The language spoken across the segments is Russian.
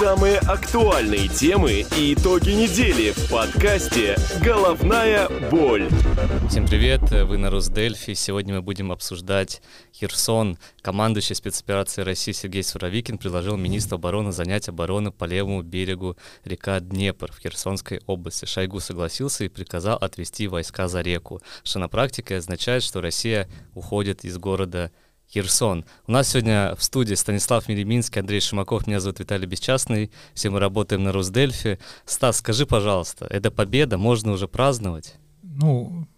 Самые актуальные темы и итоги недели в подкасте «Головная боль». Всем привет, вы на Росдельфи. Сегодня мы будем обсуждать Херсон. Командующий спецоперации России Сергей Суровикин предложил министру обороны занять оборону по левому берегу река Днепр в Херсонской области. Шойгу согласился и приказал отвести войска за реку, что на практике означает, что Россия уходит из города. У нас сегодня в студии Станислав Миреминский, Андрей Шимаков, меня зовут Виталий Бесчастный, все мы работаем на Росдельфи. Стас, скажи, пожалуйста, это победа, можно уже праздновать? Ну,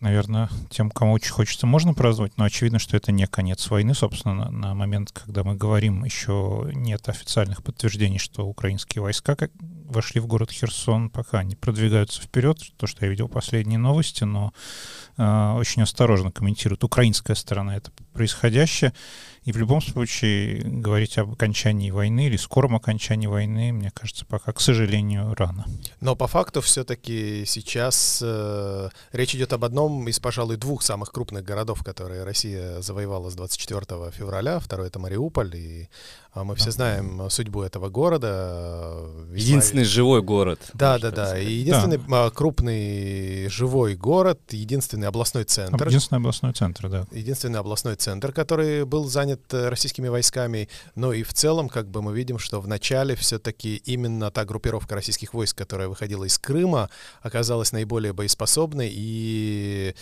наверное, тем, кому очень хочется, можно праздновать, но очевидно, что это не конец войны. Собственно, на, на момент, когда мы говорим, еще нет официальных подтверждений, что украинские войска как вошли в город Херсон, пока они продвигаются вперед, то, что я видел последние новости, но очень осторожно комментирует украинская сторона это происходящее. И в любом случае говорить об окончании войны или скором окончании войны, мне кажется, пока, к сожалению, рано. Но по факту все-таки сейчас э, речь идет об одном из, пожалуй, двух самых крупных городов, которые Россия завоевала с 24 февраля. Второй — это Мариуполь, и а мы все знаем судьбу этого города. Единственный живой город. Да, да, да. И единственный да. крупный живой город, единственный областной центр. Единственный областной центр, да. Единственный областной центр, который был занят э, российскими войсками. Но и в целом, как бы мы видим, что в начале все-таки именно та группировка российских войск, которая выходила из Крыма, оказалась наиболее боеспособной и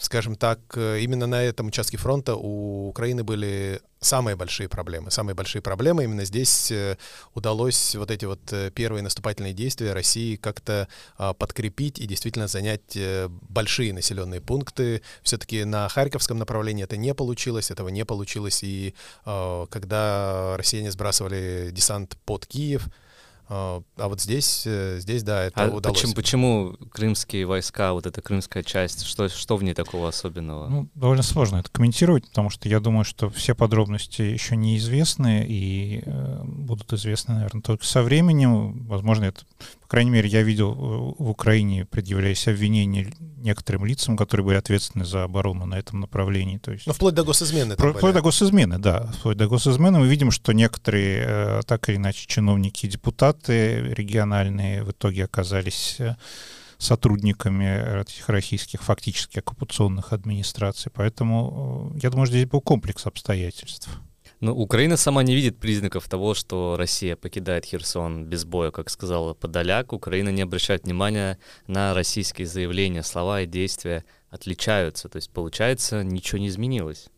скажем так, именно на этом участке фронта у Украины были самые большие проблемы. Самые большие проблемы именно здесь э, удалось вот эти вот э, первые наступательные действия России как-то а, подкрепить и действительно занять э, большие населенные пункты. Все-таки на Харьковском направлении это не получилось, этого не получилось. И а, когда россияне сбрасывали десант под Киев, а, а вот здесь, э, здесь да, это а удалось. Почему, почему крымские войска, вот эта крымская часть, что, что в ней такого особенного? Ну, довольно сложно это комментировать, потому что я думаю, что все подробности еще неизвестны и э, будут известны, наверное, только со временем. Возможно, это крайней мере, я видел э, в Украине предъявляясь обвинения некоторым лицам, которые были ответственны за оборону на этом направлении. То есть, Но ну, вплоть до госизмены. Про, вплоть до госизмены, да. Вплоть до госизмены мы видим, что некоторые, э, так или иначе, чиновники и депутаты региональные в итоге оказались э, сотрудниками этих российских фактически оккупационных администраций. Поэтому, я думаю, здесь был комплекс обстоятельств. Ну, Украина сама не видит признаков того, что Россия покидает Херсон без боя, как сказала Подоляк. Украина не обращает внимания на российские заявления, слова и действия отличаются. То есть, получается, ничего не изменилось.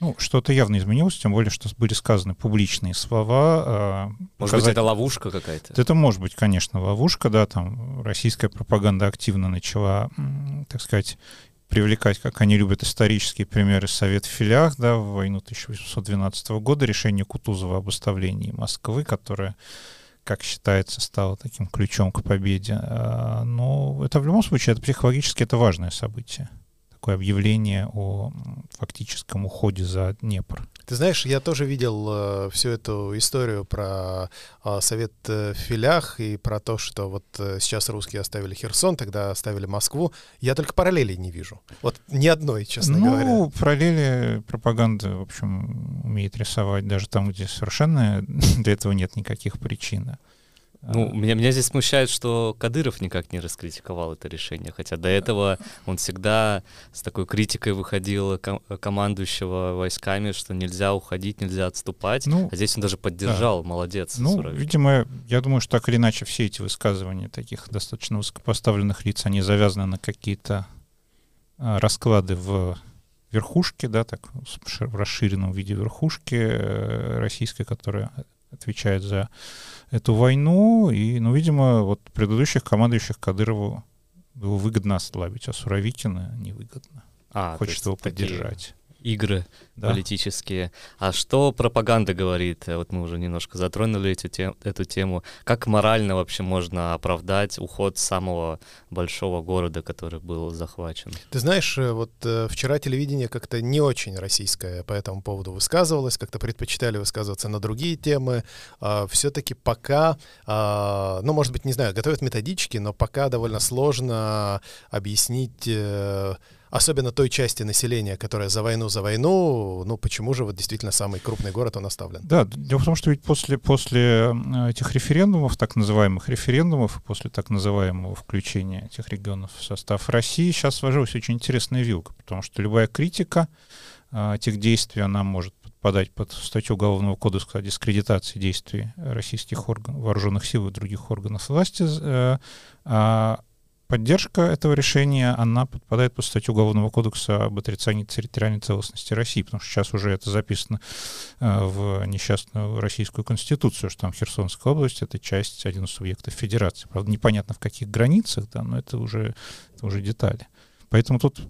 Ну, что-то явно изменилось, тем более, что были сказаны публичные слова. Э, может показать... быть, это ловушка какая-то? Это может быть, конечно, ловушка, да, там российская пропаганда активно начала, так сказать, привлекать, как они любят, исторические примеры Совет в филях, да, в войну 1812 года, решение Кутузова об оставлении Москвы, которое, как считается, стало таким ключом к победе. А, но это в любом случае, это психологически это важное событие такое объявление о фактическом уходе за Днепр. Ты знаешь, я тоже видел э, всю эту историю про э, совет в филях и про то, что вот э, сейчас русские оставили Херсон, тогда оставили Москву. Я только параллелей не вижу. Вот ни одной, честно ну, говоря. Ну, параллели пропаганда, в общем, умеет рисовать даже там, где совершенно для этого нет никаких причин. Ну, меня, меня здесь смущает, что Кадыров никак не раскритиковал это решение, хотя до этого он всегда с такой критикой выходил ком- командующего войсками, что нельзя уходить, нельзя отступать, ну, а здесь он даже поддержал, да. молодец. Ну, Суровик. видимо, я думаю, что так или иначе все эти высказывания таких достаточно высокопоставленных лиц, они завязаны на какие-то а, расклады в верхушке, да, так, в расширенном виде верхушки э, российской, которая отвечает за эту войну. И, ну, видимо, вот предыдущих командующих Кадырову было выгодно ослабить, а Суровикина невыгодно. А, Хочет его поддержать игры да. политические. А что пропаганда говорит? Вот мы уже немножко затронули эту, тем, эту тему. Как морально вообще можно оправдать уход самого большого города, который был захвачен? Ты знаешь, э, вот э, вчера телевидение как-то не очень российское по этому поводу высказывалось, как-то предпочитали высказываться на другие темы. А, Все-таки пока, а, ну, может быть, не знаю, готовят методички, но пока довольно сложно объяснить э, особенно той части населения, которая за войну, за войну, ну почему же вот действительно самый крупный город он оставлен? Да, дело в том, что ведь после, после этих референдумов, так называемых референдумов, после так называемого включения этих регионов в состав России, сейчас сложилась очень интересная вилка, потому что любая критика э, этих действий, она может подать под статью Уголовного кодекса о дискредитации действий российских органов, вооруженных сил и других органов власти. Э, а поддержка этого решения, она подпадает под статью Уголовного кодекса об отрицании территориальной целостности России, потому что сейчас уже это записано э, в несчастную российскую конституцию, что там Херсонская область — это часть, один из субъектов федерации. Правда, непонятно в каких границах, да, но это уже, это уже детали. Поэтому тут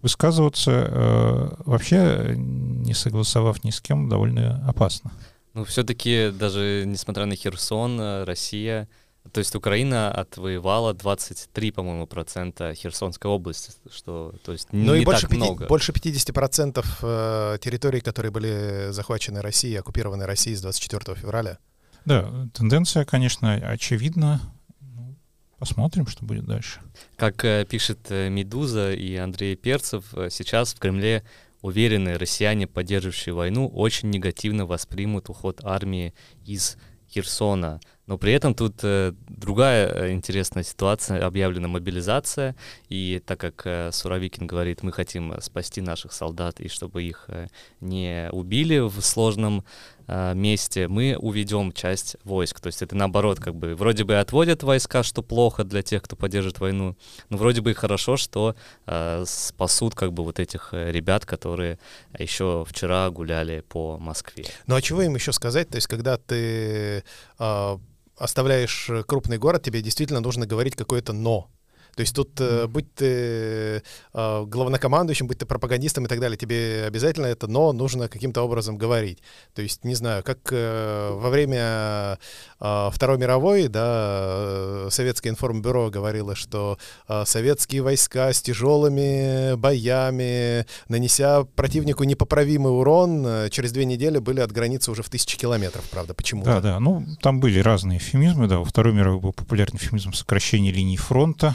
высказываться э, вообще, не согласовав ни с кем, довольно опасно. Ну, все-таки даже несмотря на Херсон, э, Россия то есть Украина отвоевала 23, по-моему, процента Херсонской области, что, то есть ну не и больше так 50, много. Больше 50 процентов э, территорий, которые были захвачены Россией, оккупированы Россией с 24 февраля. Да, тенденция, конечно, очевидна. Ну, посмотрим, что будет дальше. Как э, пишет э, «Медуза» и Андрей Перцев, сейчас в Кремле уверенные россияне, поддерживающие войну, очень негативно воспримут уход армии из Херсона. Но при этом тут э, другая э, интересная ситуация, объявлена мобилизация, и так как э, Суровикин говорит, мы хотим спасти наших солдат, и чтобы их э, не убили в сложном э, месте, мы уведем часть войск. То есть это наоборот, как бы вроде бы отводят войска, что плохо для тех, кто поддержит войну, но вроде бы и хорошо, что э, спасут как бы вот этих э, ребят, которые еще вчера гуляли по Москве. Ну а чего им еще сказать? То есть когда ты э, оставляешь э, крупный город, тебе действительно нужно говорить какое-то «но». То есть тут, mm-hmm. будь ты э, главнокомандующим, будь ты пропагандистом и так далее, тебе обязательно это «но» нужно каким-то образом говорить. То есть, не знаю, как э, во время э, Второй мировой, да, Советское информбюро говорило, что э, советские войска с тяжелыми боями, нанеся противнику непоправимый урон, э, через две недели были от границы уже в тысячи километров, правда, почему? Да, да, ну, там были разные эфемизмы, да, во Второй мировой был популярный эфемизм сокращения линии фронта,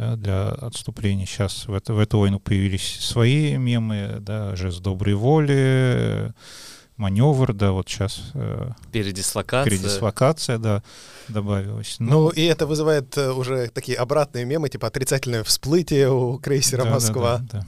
да, для отступления. Сейчас в, это, в эту войну появились свои мемы, да, жест доброй воли, маневр, да, вот сейчас... Э, передислокация. Передислокация, да, добавилась. Ну, ну, и это вызывает э, уже такие обратные мемы, типа отрицательное всплытие у крейсера да, «Москва». Да, да, да.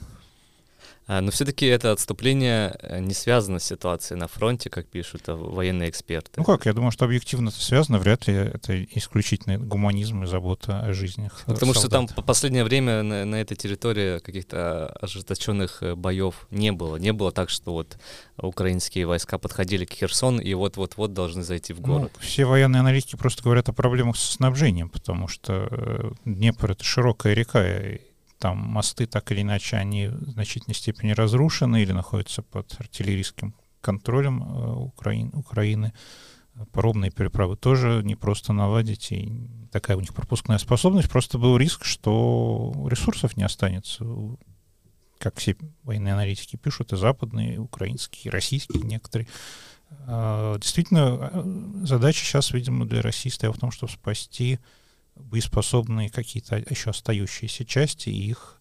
А, но все-таки это отступление э, не связано с ситуацией на фронте, как пишут а, военные эксперты. Ну как, я думаю, что объективно это связано, вряд ли это исключительно гуманизм и забота о жизнях. Ну, потому солдат. что там по последнее время на, на этой территории каких-то ожесточенных э, боев не было. Не было так, что вот украинские войска подходили к Херсону и вот-вот-вот должны зайти в город. Ну, все военные аналитики просто говорят о проблемах со снабжением, потому что э, Днепр — это широкая река, там мосты так или иначе, они в значительной степени разрушены или находятся под артиллерийским контролем э, Украин, Украины. Паромные переправы тоже не просто наладить, и такая у них пропускная способность. Просто был риск, что ресурсов не останется. Как все военные аналитики пишут, и западные, и украинские, и российские некоторые. А, действительно, э, задача сейчас, видимо, для России стояла в том, чтобы спасти боеспособные какие-то еще остающиеся части и их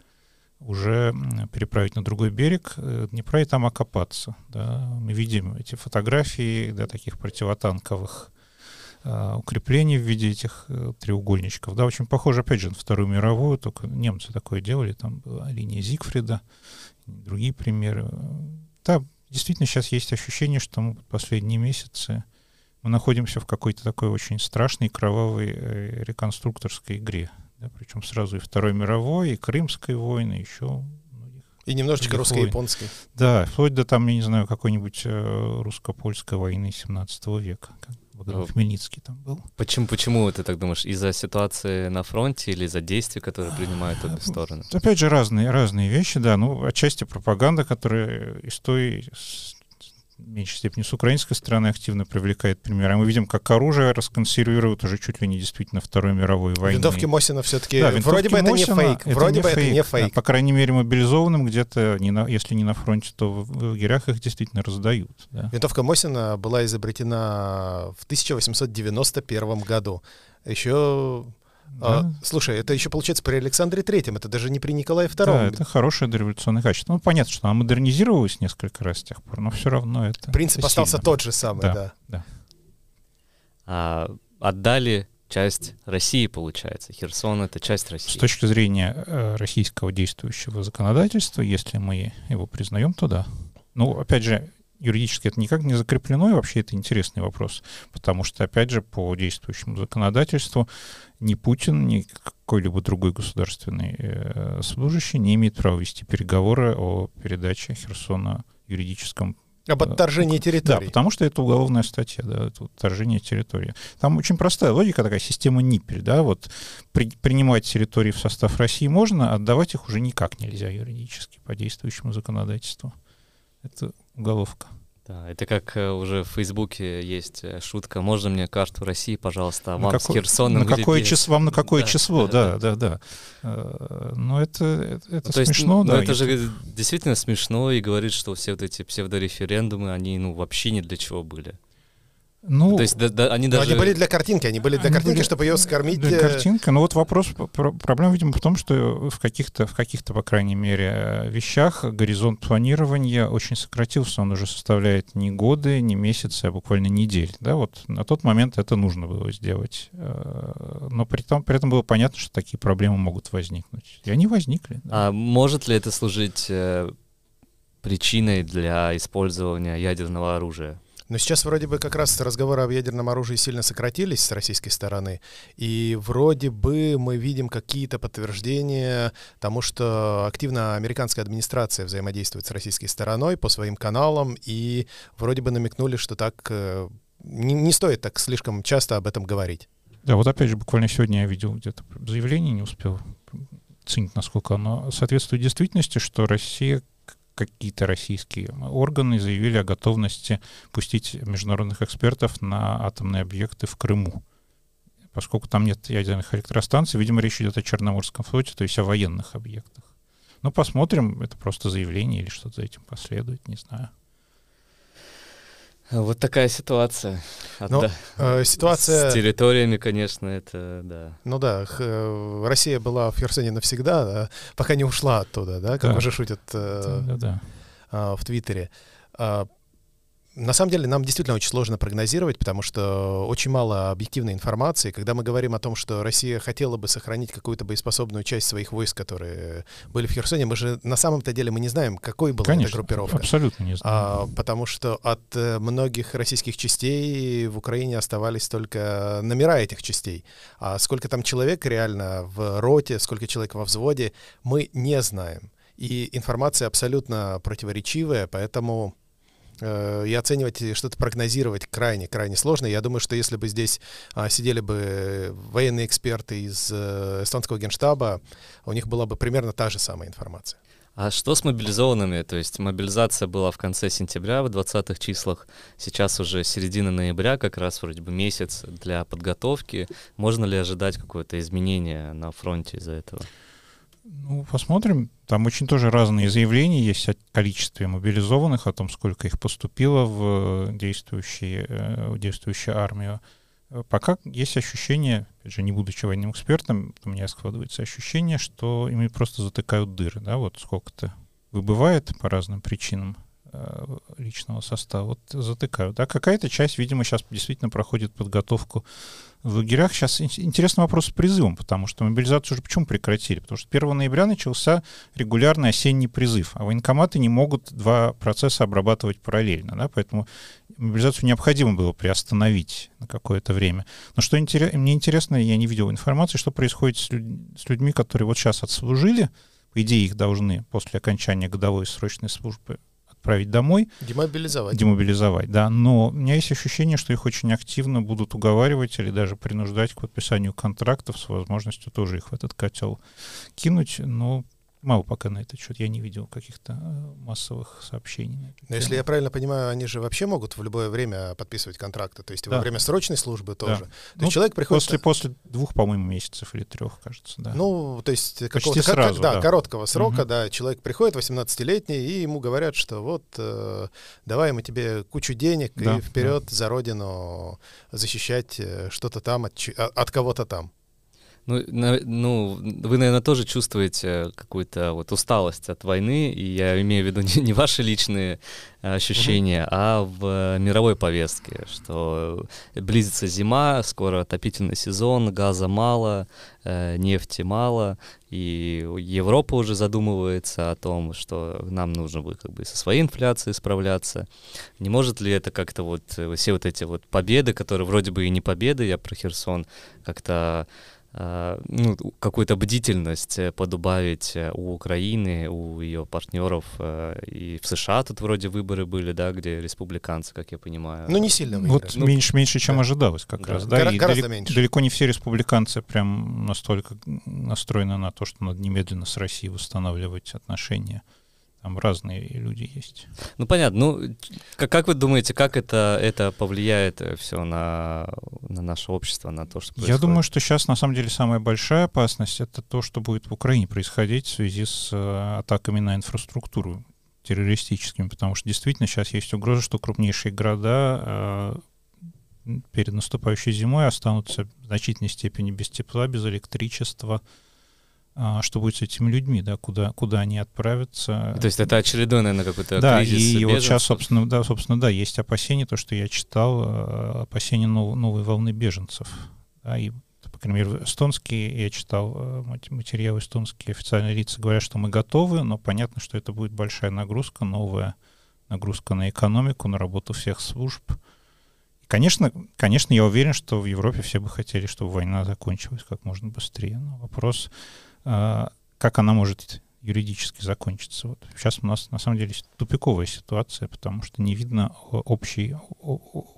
уже переправить на другой берег э, Днепра и там окопаться. Да. Мы видим эти фотографии да, таких противотанковых э, укреплений в виде этих э, треугольничков. Да, очень похоже, опять же, на Вторую мировую, только немцы такое делали, там была линия Зигфрида, другие примеры. Да, действительно, сейчас есть ощущение, что мы последние месяцы мы находимся в какой-то такой очень страшной, кровавой э, реконструкторской игре. Да, причем сразу и Второй мировой, и Крымской войны, еще и немножечко русско-японской. Да, вплоть до там, я не знаю, какой-нибудь э, русско-польской войны 17 века. Как Богдан Хмельницкий там был. Почему, почему ты так думаешь? Из-за ситуации на фронте или из-за действий, которые принимают обе стороны? Опять же, разные, разные вещи, да. Ну, отчасти пропаганда, которая из той меньшей степени с украинской стороны активно привлекает примеры. Мы видим, как оружие расконсервируют уже чуть ли не действительно Второй мировой войны. Винтовки Мосина все-таки, да, вроде бы это не фейк, это вроде не бы фейк, это не фейк. Да, по крайней мере, мобилизованным где-то, не на, если не на фронте, то в, в лагерях их действительно раздают. Да. Винтовка Мосина была изобретена в 1891 году. Еще А, слушай, это еще получается при Александре Третьем, это даже не при Николае II. Да, это хорошее дореволюционное качество. Ну, понятно, что она модернизировалась несколько раз с тех пор, но все равно это Принцип это остался сильно. тот же самый, да. Да, да. А, отдали часть России, получается. Херсон — это часть России. С точки зрения э, российского действующего законодательства, если мы его признаем, то да. Ну, опять же, юридически это никак не закреплено, и вообще это интересный вопрос, потому что, опять же, по действующему законодательству ни Путин, ни какой-либо другой государственный э, служащий не имеет права вести переговоры о передаче Херсона юридическом Об отторжении Да, территории. потому что это уголовная статья, да, это вот вторжение территории. Там очень простая логика, такая система НИПель, да, вот при- принимать территории в состав России можно, отдавать их уже никак нельзя юридически по действующему законодательству. Это уголовка. Да, это как э, уже в Фейсбуке есть э, шутка. Можно мне карту России, пожалуйста, а На вам с какой- Херсоном на какое число, вам на какое Да, число, да, да, да, да. Э, Но это, это, это Ну, то есть, смешно, ну, да. это если- же действительно смешно и говорит, что все вот эти псевдореферендумы, они ну вообще ни для чего были. Ну, То есть да- да, они Но даже... они были для картинки, они были для Они картинки, были чтобы ее скормить. Для э, картинка. Но вот вопрос, про- проблема, видимо, в том, что в каких-то, в каких-то, по крайней мере, вещах горизонт планирования очень сократился. Он уже составляет не годы, не месяцы, а буквально недели. Да, вот на тот момент это нужно было сделать. Э, Но при, том, при этом было понятно, что такие проблемы могут возникнуть. И они возникли. да. А может ли это служить э, причиной для использования ядерного оружия? Но сейчас вроде бы как раз разговоры об ядерном оружии сильно сократились с российской стороны, и вроде бы мы видим какие-то подтверждения тому, что активно американская администрация взаимодействует с российской стороной по своим каналам, и вроде бы намекнули, что так э, не, не стоит так слишком часто об этом говорить. Да, вот опять же, буквально сегодня я видел где-то заявление, не успел ценить, насколько оно соответствует действительности, что Россия, какие-то российские органы заявили о готовности пустить международных экспертов на атомные объекты в Крыму. Поскольку там нет ядерных электростанций, видимо, речь идет о Черноморском флоте, то есть о военных объектах. Ну, посмотрим, это просто заявление или что-то за этим последует, не знаю. Вот такая ситуация. Ну, да. Э, ситуация... С территориями, конечно, это да. Ну да, х- э, Россия была в Херсоне навсегда, да, пока не ушла оттуда, да, как Да. уже шутят э, Да-да. а, в Твиттере. А, На самом деле нам действительно очень сложно прогнозировать, потому что очень мало объективной информации. Когда мы говорим о том, что Россия хотела бы сохранить какую-то боеспособную часть своих войск, которые были в Херсоне, мы же на самом-то деле мы не знаем, какой была эта Конечно, группировка. абсолютно не знаю. А, потому что от э, многих российских частей в Украине оставались только номера этих частей. А сколько там человек реально в роте, сколько человек во взводе, мы не знаем. И информация абсолютно противоречивая, поэтому и оценивать, что-то прогнозировать крайне-крайне сложно. Я думаю, что если бы здесь а, сидели бы военные эксперты из э, эстонского генштаба, у них была бы примерно та же самая информация. А что с мобилизованными? То есть мобилизация была в конце сентября, в 20-х числах. Сейчас уже середина ноября, как раз вроде бы месяц для подготовки. Можно ли ожидать какое-то изменение на фронте из-за этого? Ну, посмотрим. Там очень тоже разные заявления есть о количестве мобилизованных, о том, сколько их поступило в э, действующие, э, действующую армию. Э, Пока есть ощущение, опять же, не будучи военным экспертом, у меня складывается ощущение, что ими просто затыкают дыры, да, вот сколько-то выбывает по разным причинам личного состава, вот затыкают. А какая-то часть, видимо, сейчас действительно проходит подготовку в лагерях. Сейчас ин- интересный вопрос с призывом, потому что мобилизацию уже почему прекратили? Потому что 1 ноября начался регулярный осенний призыв, а военкоматы не могут два процесса обрабатывать параллельно, да, поэтому мобилизацию необходимо было приостановить на какое-то время. Но что интере- мне интересно, я не видел информации, что происходит с, люд- с людьми, которые вот сейчас отслужили, по идее их должны после окончания годовой срочной службы отправить домой, Демобилизовать. демобилизовать, да, но у меня есть ощущение, что их очень активно будут уговаривать или даже принуждать к подписанию контрактов с возможностью тоже их в этот котел кинуть, но мало пока на этот счет, я не видел каких-то э, массовых сообщений. Но если я правильно понимаю, они же вообще могут в любое время подписывать контракты, то есть во Да. время срочной службы тоже. То Ну, есть человек приходит... После, после двух, по-моему, месяцев или трех, кажется, да. Ну, то есть какого-то ко- сразу, да, да. короткого срока, Мгм. да, человек приходит 18-летний, и ему говорят, что вот э, давай мы тебе кучу денег Да, и вперед за родину защищать э, что-то там от, а- от кого-то там. Ну, на, ну, вы, наверное, тоже чувствуете какую-то вот усталость от войны, и я имею в виду не, не ваши личные ощущения, mm-hmm. а в мировой повестке, что близится зима, скоро отопительный сезон, газа мало, э, нефти мало, и Европа уже задумывается о том, что нам нужно будет как бы со своей инфляцией справляться. Не может ли это как-то вот все вот эти вот победы, которые вроде бы и не победы, я про Херсон, как-то ну, какую-то бдительность э, подубавить э, у Украины, у ее партнеров. Э, и в США тут вроде выборы были, да, где республиканцы, как я понимаю. Ну, не сильно выиграли. Вот ну, меньше, меньше, чем да. ожидалось как да. раз. Да, Гора- и гораздо далеко, меньше. далеко не все республиканцы прям настолько настроены на то, что надо немедленно с Россией восстанавливать отношения. Там разные люди есть. Ну, понятно. Ну, как, как вы думаете, как это, это повлияет э, все на, на наше общество, на то, что происходит? Я думаю, что сейчас, на самом деле, самая большая опасность — это то, что будет в Украине происходить в связи с э, атаками на инфраструктуру террористическими, потому что действительно сейчас есть угроза, что крупнейшие города э, перед наступающей зимой останутся в значительной степени без тепла, без электричества, что будет с этими людьми, да, куда, куда они отправятся. То есть это очередной, наверное, какой-то да, кризис и беженцев. вот сейчас, собственно, да, собственно, да, есть опасения, то, что я читал, а, опасения нов, новой волны беженцев. Да, и, по крайней мере, эстонские, я читал а, материалы эстонские, официальные лица говорят, что мы готовы, но понятно, что это будет большая нагрузка, новая нагрузка на экономику, на работу всех служб. Конечно, конечно, я уверен, что в Европе все бы хотели, чтобы война закончилась как можно быстрее. Но вопрос а, как она может юридически закончиться. Вот сейчас у нас на самом деле тупиковая ситуация, потому что не видно общей,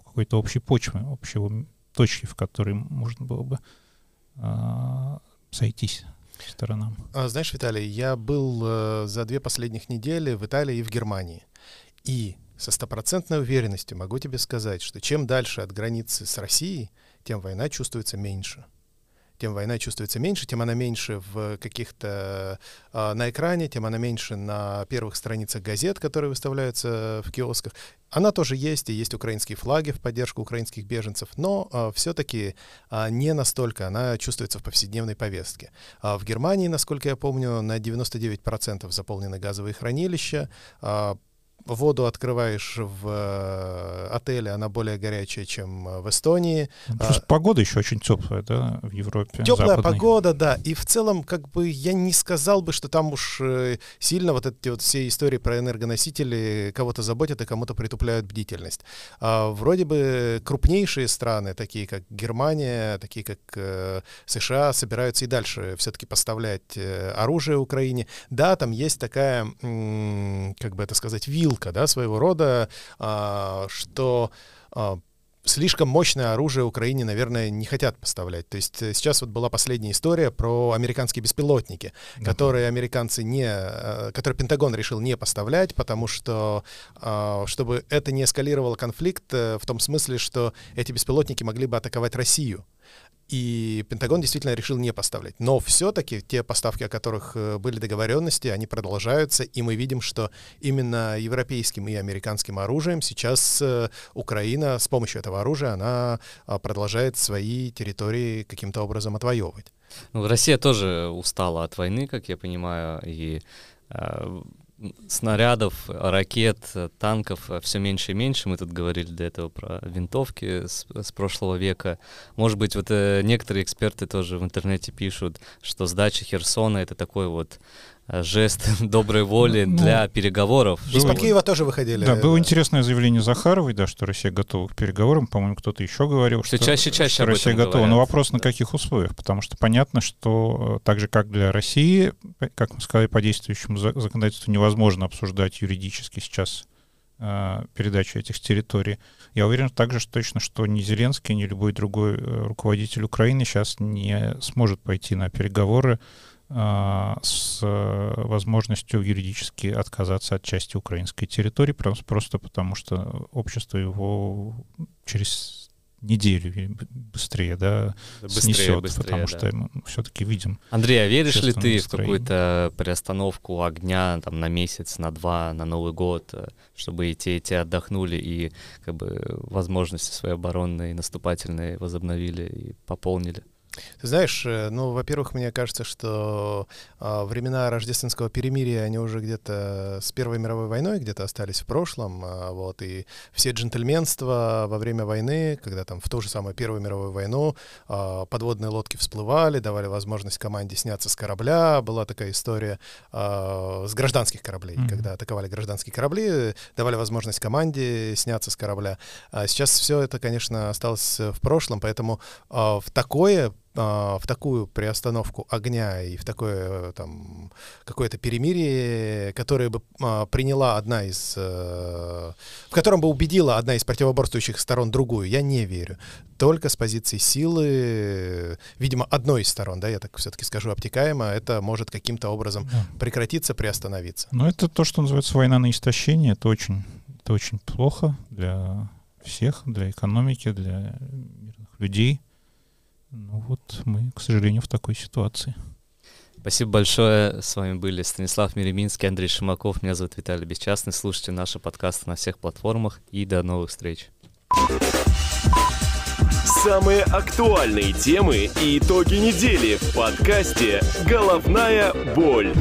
какой-то общей почвы, общего точки, в которой можно было бы э, сойтись сторонам. А, знаешь, Виталий, я был э, за две последних недели в Италии и в Германии. И со стопроцентной уверенностью могу тебе сказать, что чем дальше от границы с Россией, тем война чувствуется меньше тем война чувствуется меньше, тем она меньше в каких-то э, на экране, тем она меньше на первых страницах газет, которые выставляются в киосках. Она тоже есть, и есть украинские флаги в поддержку украинских беженцев, но э, все-таки э, не настолько она чувствуется в повседневной повестке. А в Германии, насколько я помню, на 99% заполнены газовые хранилища. Э, воду открываешь в э, отеле, она более горячая, чем э, в Эстонии. Ну, просто а, погода еще очень теплая, да, в Европе. Теплая западной. погода, да. И в целом, как бы я не сказал бы, что там уж э, сильно вот эти вот все истории про энергоносители кого-то заботят и кому-то притупляют бдительность. А, вроде бы крупнейшие страны, такие как Германия, такие как э, США, собираются и дальше все-таки поставлять э, оружие Украине. Да, там есть такая, м- как бы это сказать, вилла ссылка, да, своего рода, а, что а, слишком мощное оружие Украине, наверное, не хотят поставлять. То есть э, сейчас вот была последняя история про американские беспилотники, да. которые американцы не, э, которые Пентагон решил не поставлять, потому что а, чтобы это не эскалировало конфликт э, в том смысле, что эти беспилотники могли бы атаковать Россию. И Пентагон действительно решил не поставлять. Но все-таки те поставки, о которых э, были договоренности, они продолжаются, и мы видим, что именно европейским и американским оружием сейчас э, Украина с помощью этого оружия, она а, продолжает свои территории каким-то образом отвоевывать. Ну, Россия тоже устала от войны, как я понимаю, и э, снарядов, ракет, танков все меньше и меньше. Мы тут говорили до этого про винтовки с, с прошлого века. Может быть, вот э, некоторые эксперты тоже в интернете пишут, что сдача Херсона это такой вот Э, жест доброй воли ну, для переговоров. Из по Киева тоже выходили. Да, было интересное заявление Захаровой, да, что Россия готова к переговорам. По-моему, кто-то еще говорил, что, что чаще чаще что Россия готова. Говорят. Но вопрос на каких условиях? Потому что понятно, что э, так же, как для России, как мы сказали, по действующему законодательству невозможно обсуждать юридически сейчас э, передачу этих территорий. Я уверен также что точно, что ни Зеленский, ни любой другой руководитель Украины сейчас не сможет пойти на переговоры с э, возможностью юридически отказаться от части украинской территории, просто потому что общество его через неделю быстрее, да, быстрее, снесет, быстрее, потому да. что мы все-таки видим. Андрей, а веришь ли ты в какую-то приостановку огня там на месяц, на два, на Новый год, э, чтобы и те, и те отдохнули и как бы возможности свои оборонные, наступательные возобновили и пополнили? Ты знаешь, э, ну, во-первых, мне кажется, что э, времена рождественского перемирия, они уже где-то с Первой мировой войной где-то остались в прошлом, э, вот, и все джентльменства во время войны, когда там в ту же самую Первую мировую войну э, подводные лодки всплывали, давали возможность команде сняться с корабля, была такая история э, с гражданских кораблей, mm-hmm. когда атаковали гражданские корабли, давали возможность команде сняться с корабля. А сейчас все это, конечно, осталось в прошлом, поэтому э, в такое в такую приостановку огня и в такое там какое-то перемирие, которое бы а, приняла одна из, э, в котором бы убедила одна из противоборствующих сторон другую, я не верю. Только с позиции силы, видимо, одной из сторон, да, я так все-таки скажу обтекаемо, это может каким-то образом да. прекратиться, приостановиться. Но это то, что называется война на истощение, это очень, это очень плохо для всех, для экономики, для мирных людей. Ну вот мы, к сожалению, в такой ситуации. Спасибо большое. С вами были Станислав Миреминский, Андрей Шимаков. Меня зовут Виталий Бесчастный. Слушайте наши подкасты на всех платформах. И до новых встреч. Самые актуальные темы и итоги недели в подкасте «Головная боль».